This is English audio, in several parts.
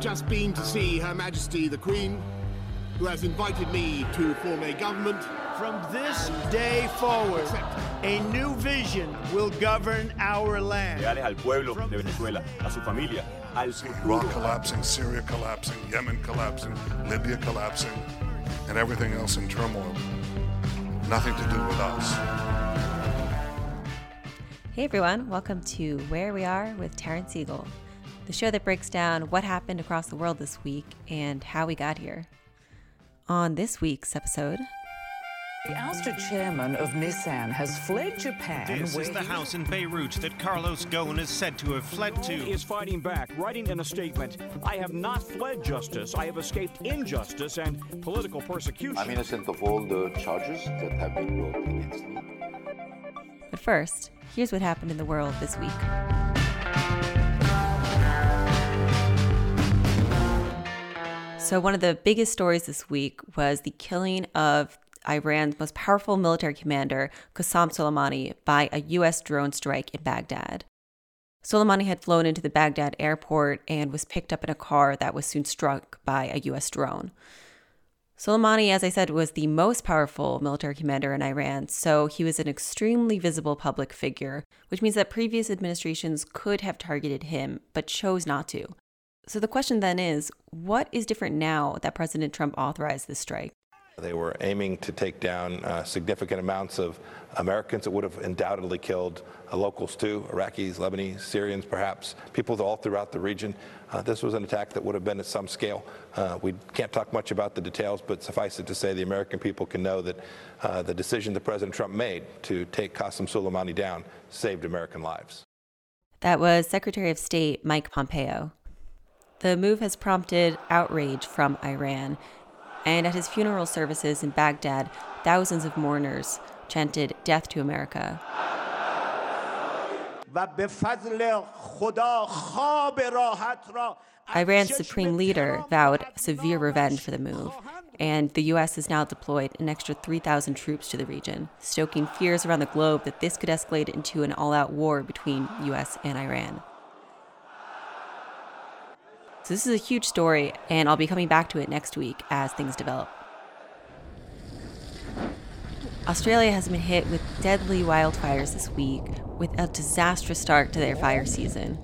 I have just been to see Her Majesty the Queen, who has invited me to form a government. From this day forward, a new vision will govern our land. Leales al pueblo de Venezuela, a su familia, al. Iraq collapsing, Syria collapsing, Yemen collapsing, Libya collapsing, and everything else in turmoil. Nothing to do with us. Hey everyone, welcome to Where We Are with Taryn Siegel, the show that breaks down what happened across the world this week and how we got here. On this week's episode, The ousted chairman of Nissan has fled Japan. This where is the house in Beirut that Carlos Ghosn is said to have fled to. He is fighting back, writing in a statement I have not fled justice, I have escaped injustice and political persecution. I'm innocent of all the charges that have been brought against me. but first, here's what happened in the world this week. So, one of the biggest stories this week was the killing of Iran's most powerful military commander, Qasem Soleimani, by a U.S. drone strike in Baghdad. Soleimani had flown into the Baghdad airport and was picked up in a car that was soon struck by a U.S. drone. Soleimani, as I said, was the most powerful military commander in Iran, so he was an extremely visible public figure, which means that previous administrations could have targeted him, but chose not to. So the question then is what is different now that President Trump authorized this strike? They were aiming to take down uh, significant amounts of Americans that would have undoubtedly killed uh, locals too, Iraqis, Lebanese, Syrians perhaps, people all throughout the region. Uh, this was an attack that would have been at some scale. Uh, we can't talk much about the details, but suffice it to say the American people can know that uh, the decision that President Trump made to take Qasem Soleimani down saved American lives. That was Secretary of State Mike Pompeo. The move has prompted outrage from Iran, and at his funeral services in Baghdad, thousands of mourners chanted Death to America. Iran's supreme leader vowed severe revenge for the move, and the U.S. has now deployed an extra 3,000 troops to the region, stoking fears around the globe that this could escalate into an all out war between U.S. and Iran. This is a huge story, and I'll be coming back to it next week as things develop. Australia has been hit with deadly wildfires this week, with a disastrous start to their fire season.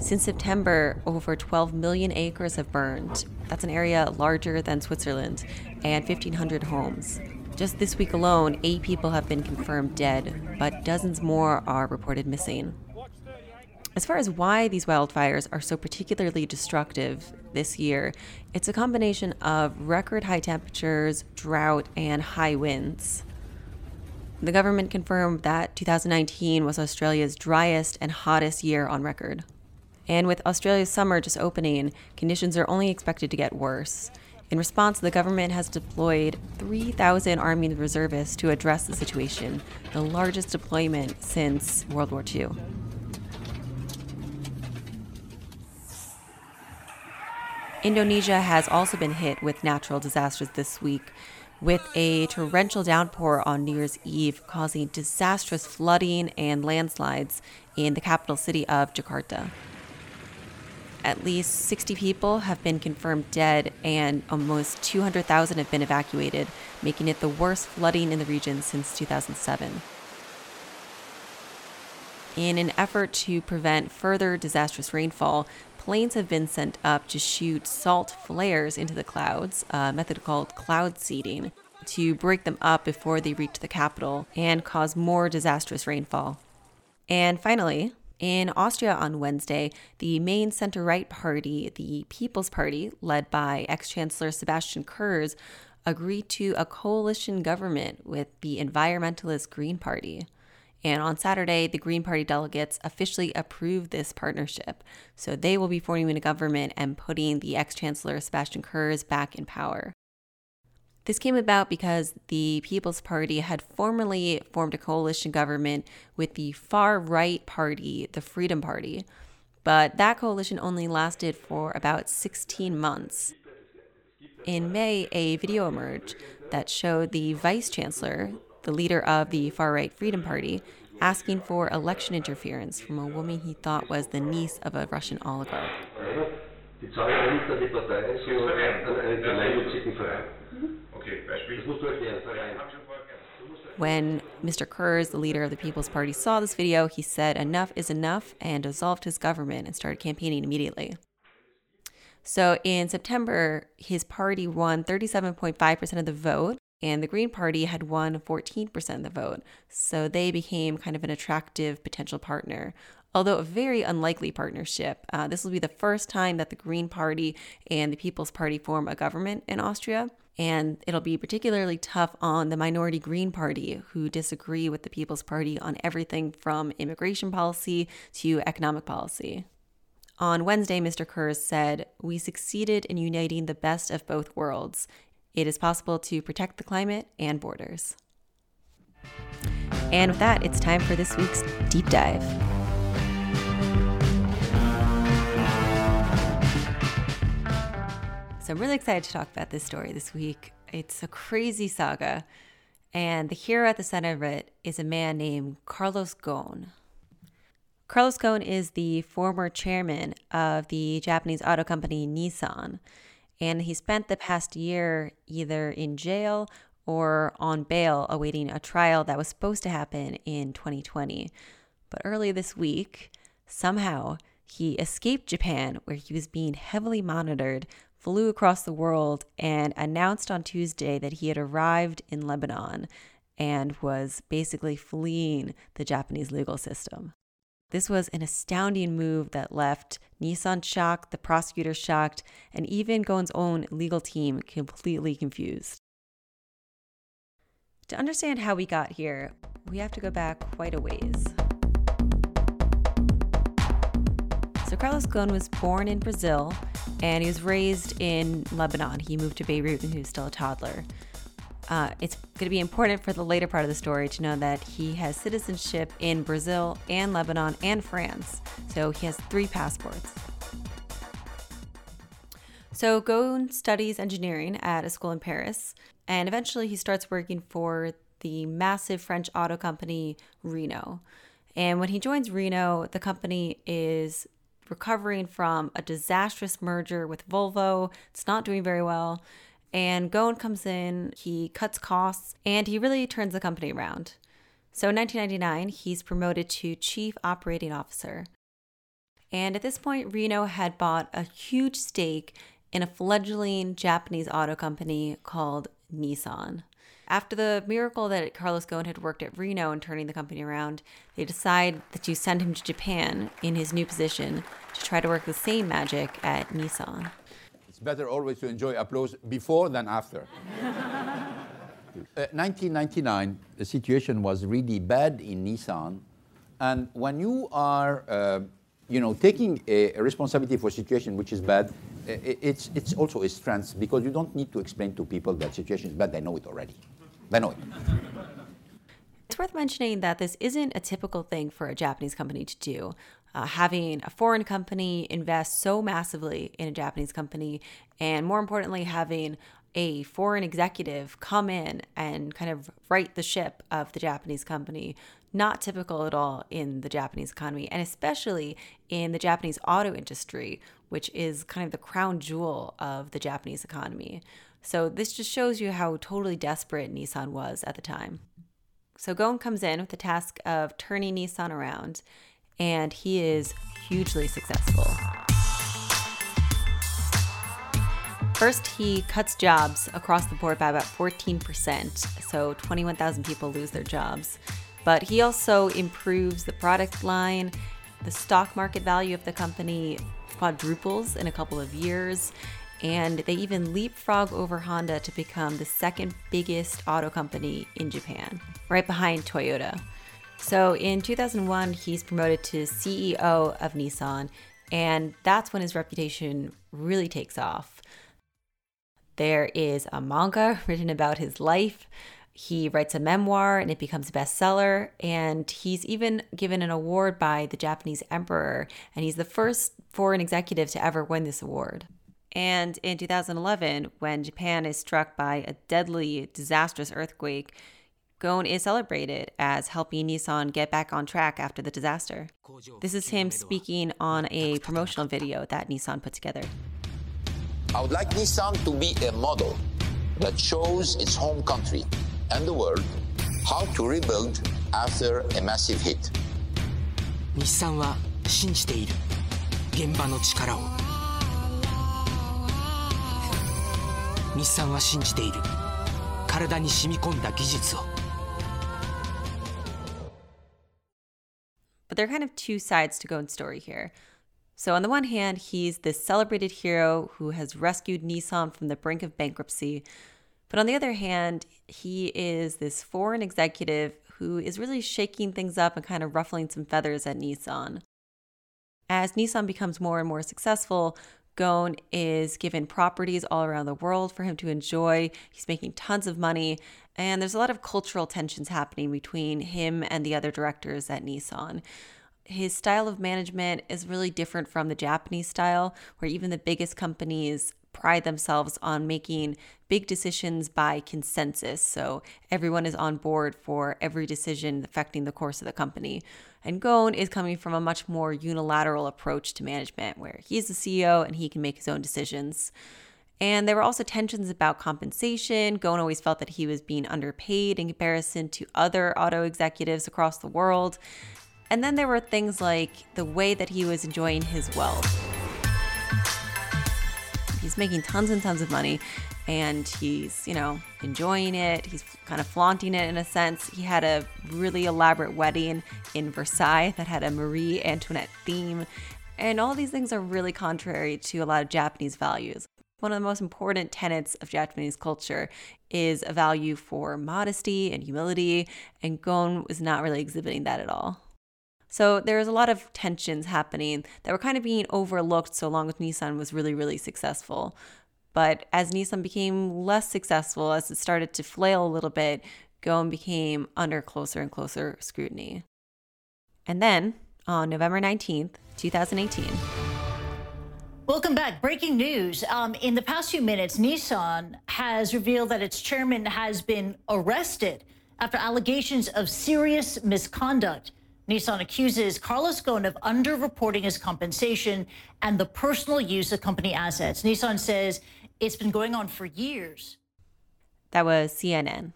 Since September, over 12 million acres have burned. That's an area larger than Switzerland, and 1,500 homes. Just this week alone, eight people have been confirmed dead, but dozens more are reported missing. As far as why these wildfires are so particularly destructive this year, it's a combination of record high temperatures, drought, and high winds. The government confirmed that 2019 was Australia's driest and hottest year on record. And with Australia's summer just opening, conditions are only expected to get worse. In response, the government has deployed 3,000 Army reservists to address the situation, the largest deployment since World War II. Indonesia has also been hit with natural disasters this week, with a torrential downpour on New Year's Eve causing disastrous flooding and landslides in the capital city of Jakarta. At least 60 people have been confirmed dead, and almost 200,000 have been evacuated, making it the worst flooding in the region since 2007. In an effort to prevent further disastrous rainfall, planes have been sent up to shoot salt flares into the clouds, a method called cloud seeding, to break them up before they reach the capital and cause more disastrous rainfall. And finally, in Austria on Wednesday, the main center right party, the People's Party, led by ex Chancellor Sebastian Kurz, agreed to a coalition government with the environmentalist Green Party. And on Saturday, the Green Party delegates officially approved this partnership. So they will be forming a government and putting the ex Chancellor Sebastian Kurz back in power. This came about because the People's Party had formerly formed a coalition government with the far right party, the Freedom Party. But that coalition only lasted for about 16 months. In May, a video emerged that showed the vice chancellor, the leader of the far right Freedom Party, asking for election interference from a woman he thought was the niece of a Russian oligarch. When Mr. Kurz, the leader of the People's Party, saw this video, he said enough is enough and dissolved his government and started campaigning immediately. So in September, his party won 37.5% of the vote, and the Green Party had won 14% of the vote. So they became kind of an attractive potential partner. Although a very unlikely partnership, uh, this will be the first time that the Green Party and the People's Party form a government in Austria. And it'll be particularly tough on the minority Green Party, who disagree with the People's Party on everything from immigration policy to economic policy. On Wednesday, Mr. Kurz said, We succeeded in uniting the best of both worlds. It is possible to protect the climate and borders. And with that, it's time for this week's deep dive. So I'm really excited to talk about this story this week. It's a crazy saga, and the hero at the center of it is a man named Carlos Ghosn. Carlos Ghosn is the former chairman of the Japanese auto company Nissan, and he spent the past year either in jail or on bail awaiting a trial that was supposed to happen in 2020. But early this week, somehow, he escaped Japan, where he was being heavily monitored, flew across the world, and announced on Tuesday that he had arrived in Lebanon and was basically fleeing the Japanese legal system. This was an astounding move that left Nissan shocked, the prosecutor shocked, and even Ghosn's own legal team completely confused. To understand how we got here, we have to go back quite a ways. So Carlos Ghosn was born in Brazil and he was raised in Lebanon. He moved to Beirut when he was still a toddler. Uh, it's going to be important for the later part of the story to know that he has citizenship in Brazil and Lebanon and France. So he has three passports. So Ghosn studies engineering at a school in Paris, and eventually he starts working for the massive French auto company Renault. And when he joins Renault, the company is recovering from a disastrous merger with Volvo. It's not doing very well. And Ghosn comes in, he cuts costs, and he really turns the company around. So in 1999, he's promoted to Chief Operating Officer. And at this point, Renault had bought a huge stake in a fledgling Japanese auto company called Nissan. After the miracle that Carlos Ghosn had worked at Renault and turning the company around, they decide to send him to Japan in his new position to try to work the same magic at Nissan. It's better always to enjoy applause before than after. Uh, 1999, the situation was really bad in Nissan. And when you are, uh, you know, taking a, a, responsibility for a situation which is bad, it's, it's also a strength because you don't need to explain to people that situation is bad. They know it already. They know it. It's worth mentioning that this isn't a typical thing for a Japanese company to do uh, having a foreign company invest so massively in a Japanese company, and more importantly, having a foreign executive come in and kind of right the ship of the Japanese company. Not typical at all in the Japanese economy, and especially in the Japanese auto industry, which is kind of the crown jewel of the Japanese economy. So, this just shows you how totally desperate Nissan was at the time. So, Ghosn comes in with the task of turning Nissan around and he is hugely successful. First, he cuts jobs across the board by about 14%, so 21,000 people lose their jobs. But he also improves the product line. The stock market value of the company quadruples in a couple of years, and they even leapfrog over Honda to become the second biggest auto company in Japan, right behind Toyota. So in 2001, he's promoted to CEO of Nissan, and that's when his reputation really takes off. There is a manga written about his life. He writes a memoir and it becomes a bestseller. And he's even given an award by the Japanese emperor. And he's the first foreign executive to ever win this award. And in 2011, when Japan is struck by a deadly, disastrous earthquake, Ghosn is celebrated as helping Nissan get back on track after the disaster. This is him speaking on a promotional video that Nissan put together. I would like Nissan to be a model that shows its home country and the world how to rebuild after a massive hit. Nissan は信じている現場の力を日産は信じている体に染み込んだ技術を But there are kind of two sides to Ghosn's story here. So, on the one hand, he's this celebrated hero who has rescued Nissan from the brink of bankruptcy. But on the other hand, he is this foreign executive who is really shaking things up and kind of ruffling some feathers at Nissan. As Nissan becomes more and more successful, Ghosn is given properties all around the world for him to enjoy. He's making tons of money, and there's a lot of cultural tensions happening between him and the other directors at Nissan. His style of management is really different from the Japanese style, where even the biggest companies pride themselves on making big decisions by consensus. So everyone is on board for every decision affecting the course of the company. And Ghosn is coming from a much more unilateral approach to management, where he's the CEO and he can make his own decisions. And there were also tensions about compensation. Ghosn always felt that he was being underpaid in comparison to other auto executives across the world. And then there were things like the way that he was enjoying his wealth. He's making tons and tons of money and he's, you know, enjoying it. He's kind of flaunting it in a sense. He had a really elaborate wedding in Versailles that had a Marie Antoinette theme. And all these things are really contrary to a lot of Japanese values. One of the most important tenets of Japanese culture is a value for modesty and humility, and Ghosn was not really exhibiting that at all. So there was a lot of tensions happening that were kind of being overlooked so long as Nissan was really, really successful. But as Nissan became less successful, as it started to flail a little bit, Ghosn became under closer and closer scrutiny. And then on November 19th, 2018, Welcome back. Breaking news. Um, in the past few minutes, Nissan has revealed that its chairman has been arrested after allegations of serious misconduct. Nissan accuses Carlos Ghosn of underreporting his compensation and the personal use of company assets. Nissan says it's been going on for years. That was CNN.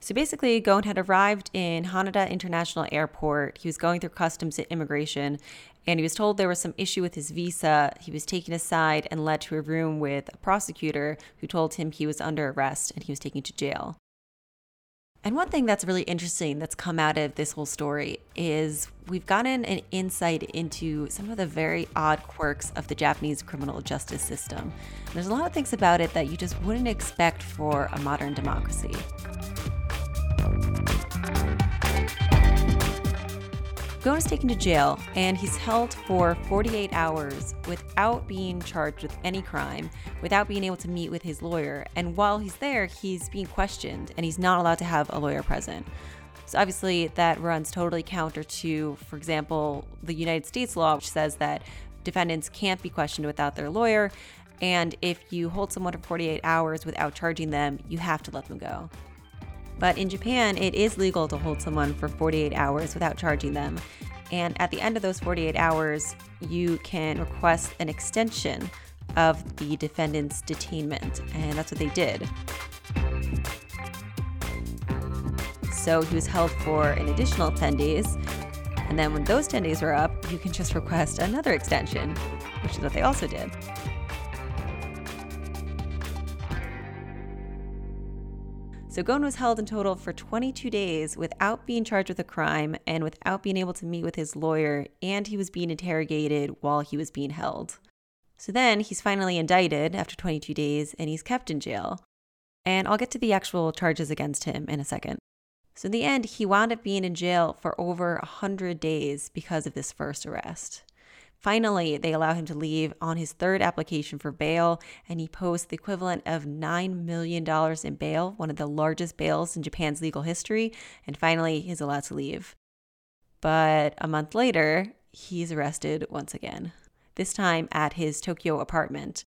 So basically, Ghosn had arrived in Haneda International Airport. He was going through customs and immigration, and he was told there was some issue with his visa. He was taken aside and led to a room with a prosecutor who told him he was under arrest and he was taken to jail. And one thing that's really interesting that's come out of this whole story is we've gotten an insight into some of the very odd quirks of the Japanese criminal justice system. And there's a lot of things about it that you just wouldn't expect for a modern democracy. Ghosn is taken to jail and he's held for 48 hours without being charged with any crime, without being able to meet with his lawyer. And while he's there, he's being questioned and he's not allowed to have a lawyer present. So obviously, that runs totally counter to, for example, the United States law, which says that defendants can't be questioned without their lawyer. And if you hold someone for 48 hours without charging them, you have to let them go. But in Japan, it is legal to hold someone for 48 hours without charging them. And at the end of those 48 hours, you can request an extension of the defendant's detainment. And that's what they did. So he was held for an additional 10 days. And then when those 10 days were up, you can just request another extension, which is what they also did. So Ghosn was held in total for 22 days without being charged with a crime and without being able to meet with his lawyer, and he was being interrogated while he was being held. So then he's finally indicted after 22 days and he's kept in jail. And I'll get to the actual charges against him in a second. So in the end, he wound up being in jail for over 100 days because of this first arrest. Finally, they allow him to leave on his third application for bail, and he posts the equivalent of $9 million in bail, one of the largest bails in Japan's legal history, and finally, he's allowed to leave. But a month later, he's arrested once again, this time at his Tokyo apartment.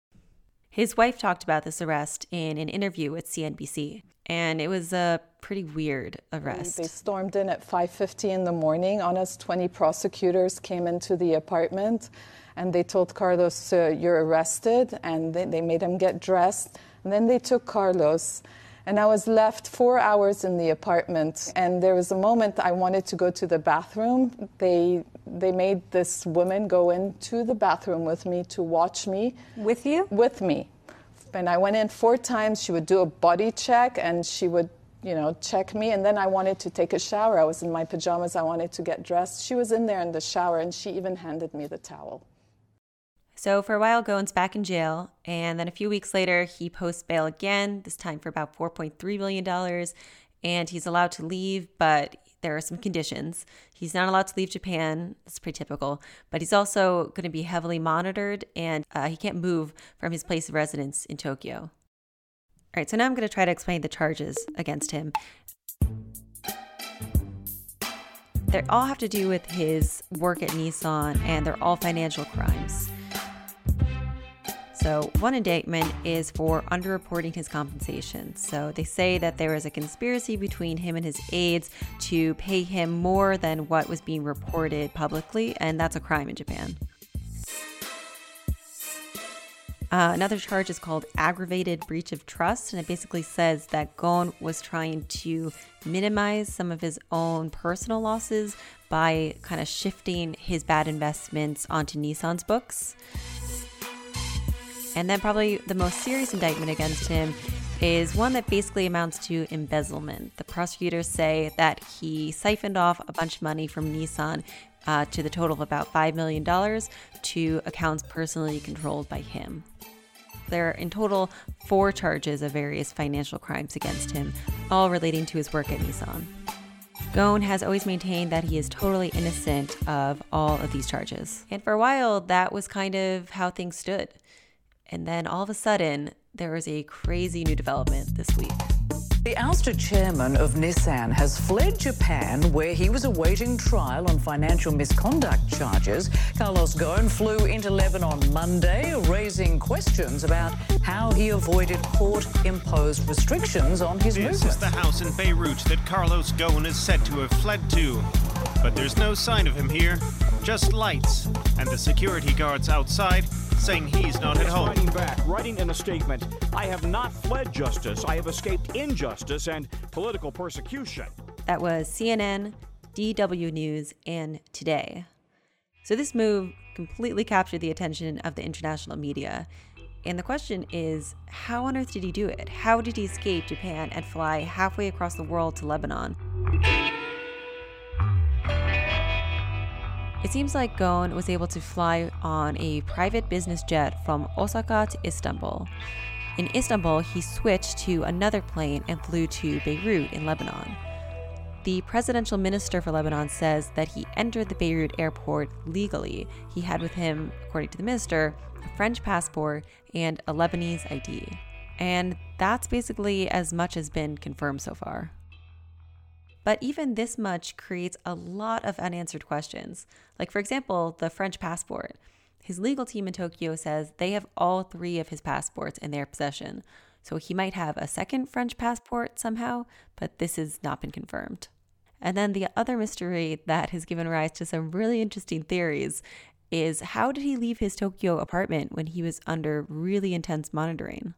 His wife talked about this arrest in an interview with CNBC, and it was a pretty weird arrest. They stormed in at 5:50 in the morning. On us, 20 prosecutors came into the apartment, and they told Carlos, "You're arrested," and they, they made him get dressed. And then they took Carlos. And I was left four hours in the apartment, and there was a moment I wanted to go to the bathroom. They they made this woman go into the bathroom with me to watch me. With you? With me. And I went in four times. She would do a body check, and she would you know, check me. And then I wanted to take a shower. I was in my pajamas. I wanted to get dressed. She was in there in the shower, and she even handed me the towel. So for a while, Ghosn's back in jail, and then a few weeks later, he posts bail again, this time for about $4.3 million, and he's allowed to leave, but there are some conditions. He's not allowed to leave Japan. That's pretty typical. But he's also going to be heavily monitored, and uh, he can't move from his place of residence in Tokyo. All right, so now I'm going to try to explain the charges against him. They all have to do with his work at Nissan, and they're all financial crimes. So, one indictment is for underreporting his compensation. So, they say that there was a conspiracy between him and his aides to pay him more than what was being reported publicly, and that's a crime in Japan. Uh, another charge is called aggravated breach of trust, and it basically says that Ghosn was trying to minimize some of his own personal losses by kind of shifting his bad investments onto Nissan's books. And then, probably the most serious indictment against him is one that basically amounts to embezzlement. The prosecutors say that he siphoned off a bunch of money from Nissan uh, to the total of about $5 million to accounts personally controlled by him. There are in total four charges of various financial crimes against him, all relating to his work at Nissan. Ghosn has always maintained that he is totally innocent of all of these charges. And for a while, that was kind of how things stood. And then all of a sudden, there was a crazy new development this week. The ousted chairman of Nissan has fled Japan, where he was awaiting trial on financial misconduct charges. Carlos Ghosn flew into Lebanon Monday, raising questions about how he avoided court-imposed restrictions on his this movement. This is the house in Beirut that Carlos Ghosn is said to have fled to. But there's no sign of him here, just lights, and the security guards outside saying he's not at home. Writing back, writing in a statement, I have not fled justice, I have escaped injustice and political persecution. That was CNN, DW News, and Today. So this move completely captured the attention of the international media. And the question is, how on earth did he do it? How did he escape Japan and fly halfway across the world to Lebanon? It seems like Ghosn was able to fly on a private business jet from Osaka to Istanbul. In Istanbul, he switched to another plane and flew to Beirut in Lebanon. The presidential minister for Lebanon says that he entered the Beirut airport legally. He had with him, according to the minister, a French passport and a Lebanese ID. And that's basically as much as been confirmed so far. But even this much creates a lot of unanswered questions. Like, for example, the French passport. His legal team in Tokyo says they have all three of his passports in their possession. So he might have a second French passport somehow, but this has not been confirmed. And then the other mystery that has given rise to some really interesting theories is how did he leave his Tokyo apartment when he was under really intense monitoring?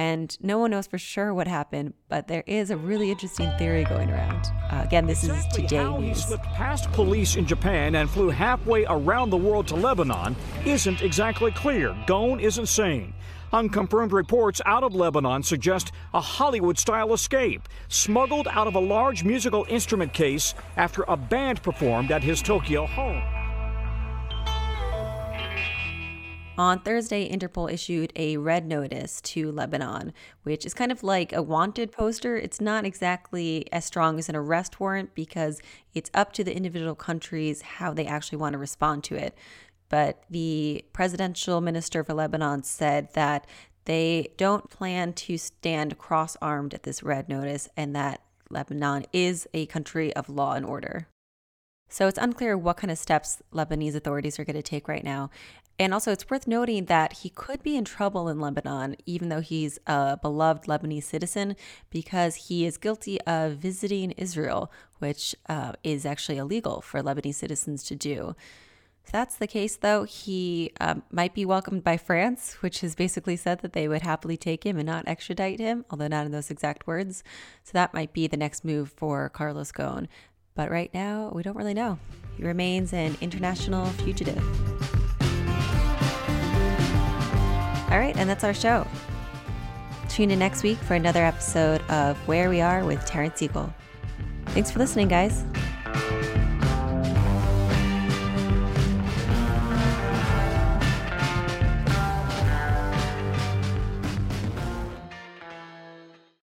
And no one knows for sure what happened, but there is a really interesting theory going around. Uh, again, this exactly is today how news. he slipped past police in Japan and flew halfway around the world to Lebanon isn't exactly clear. Ghosn isn't saying. Unconfirmed reports out of Lebanon suggest a Hollywood style escape, smuggled out of a large musical instrument case after a band performed at his Tokyo home. On Thursday, Interpol issued a red notice to Lebanon, which is kind of like a wanted poster. It's not exactly as strong as an arrest warrant because it's up to the individual countries how they actually want to respond to it. But the presidential minister for Lebanon said that they don't plan to stand cross armed at this red notice and that Lebanon is a country of law and order. So it's unclear what kind of steps Lebanese authorities are going to take right now. And also, it's worth noting that he could be in trouble in Lebanon, even though he's a beloved Lebanese citizen, because he is guilty of visiting Israel, which uh, is actually illegal for Lebanese citizens to do. If that's the case, though, he um, might be welcomed by France, which has basically said that they would happily take him and not extradite him, although not in those exact words. So that might be the next move for Carlos Ghosn. But right now, we don't really know. He remains an international fugitive. All right, and that's our show. Tune in next week for another episode of Where We Are with Taryn Siegel. Thanks for listening, guys.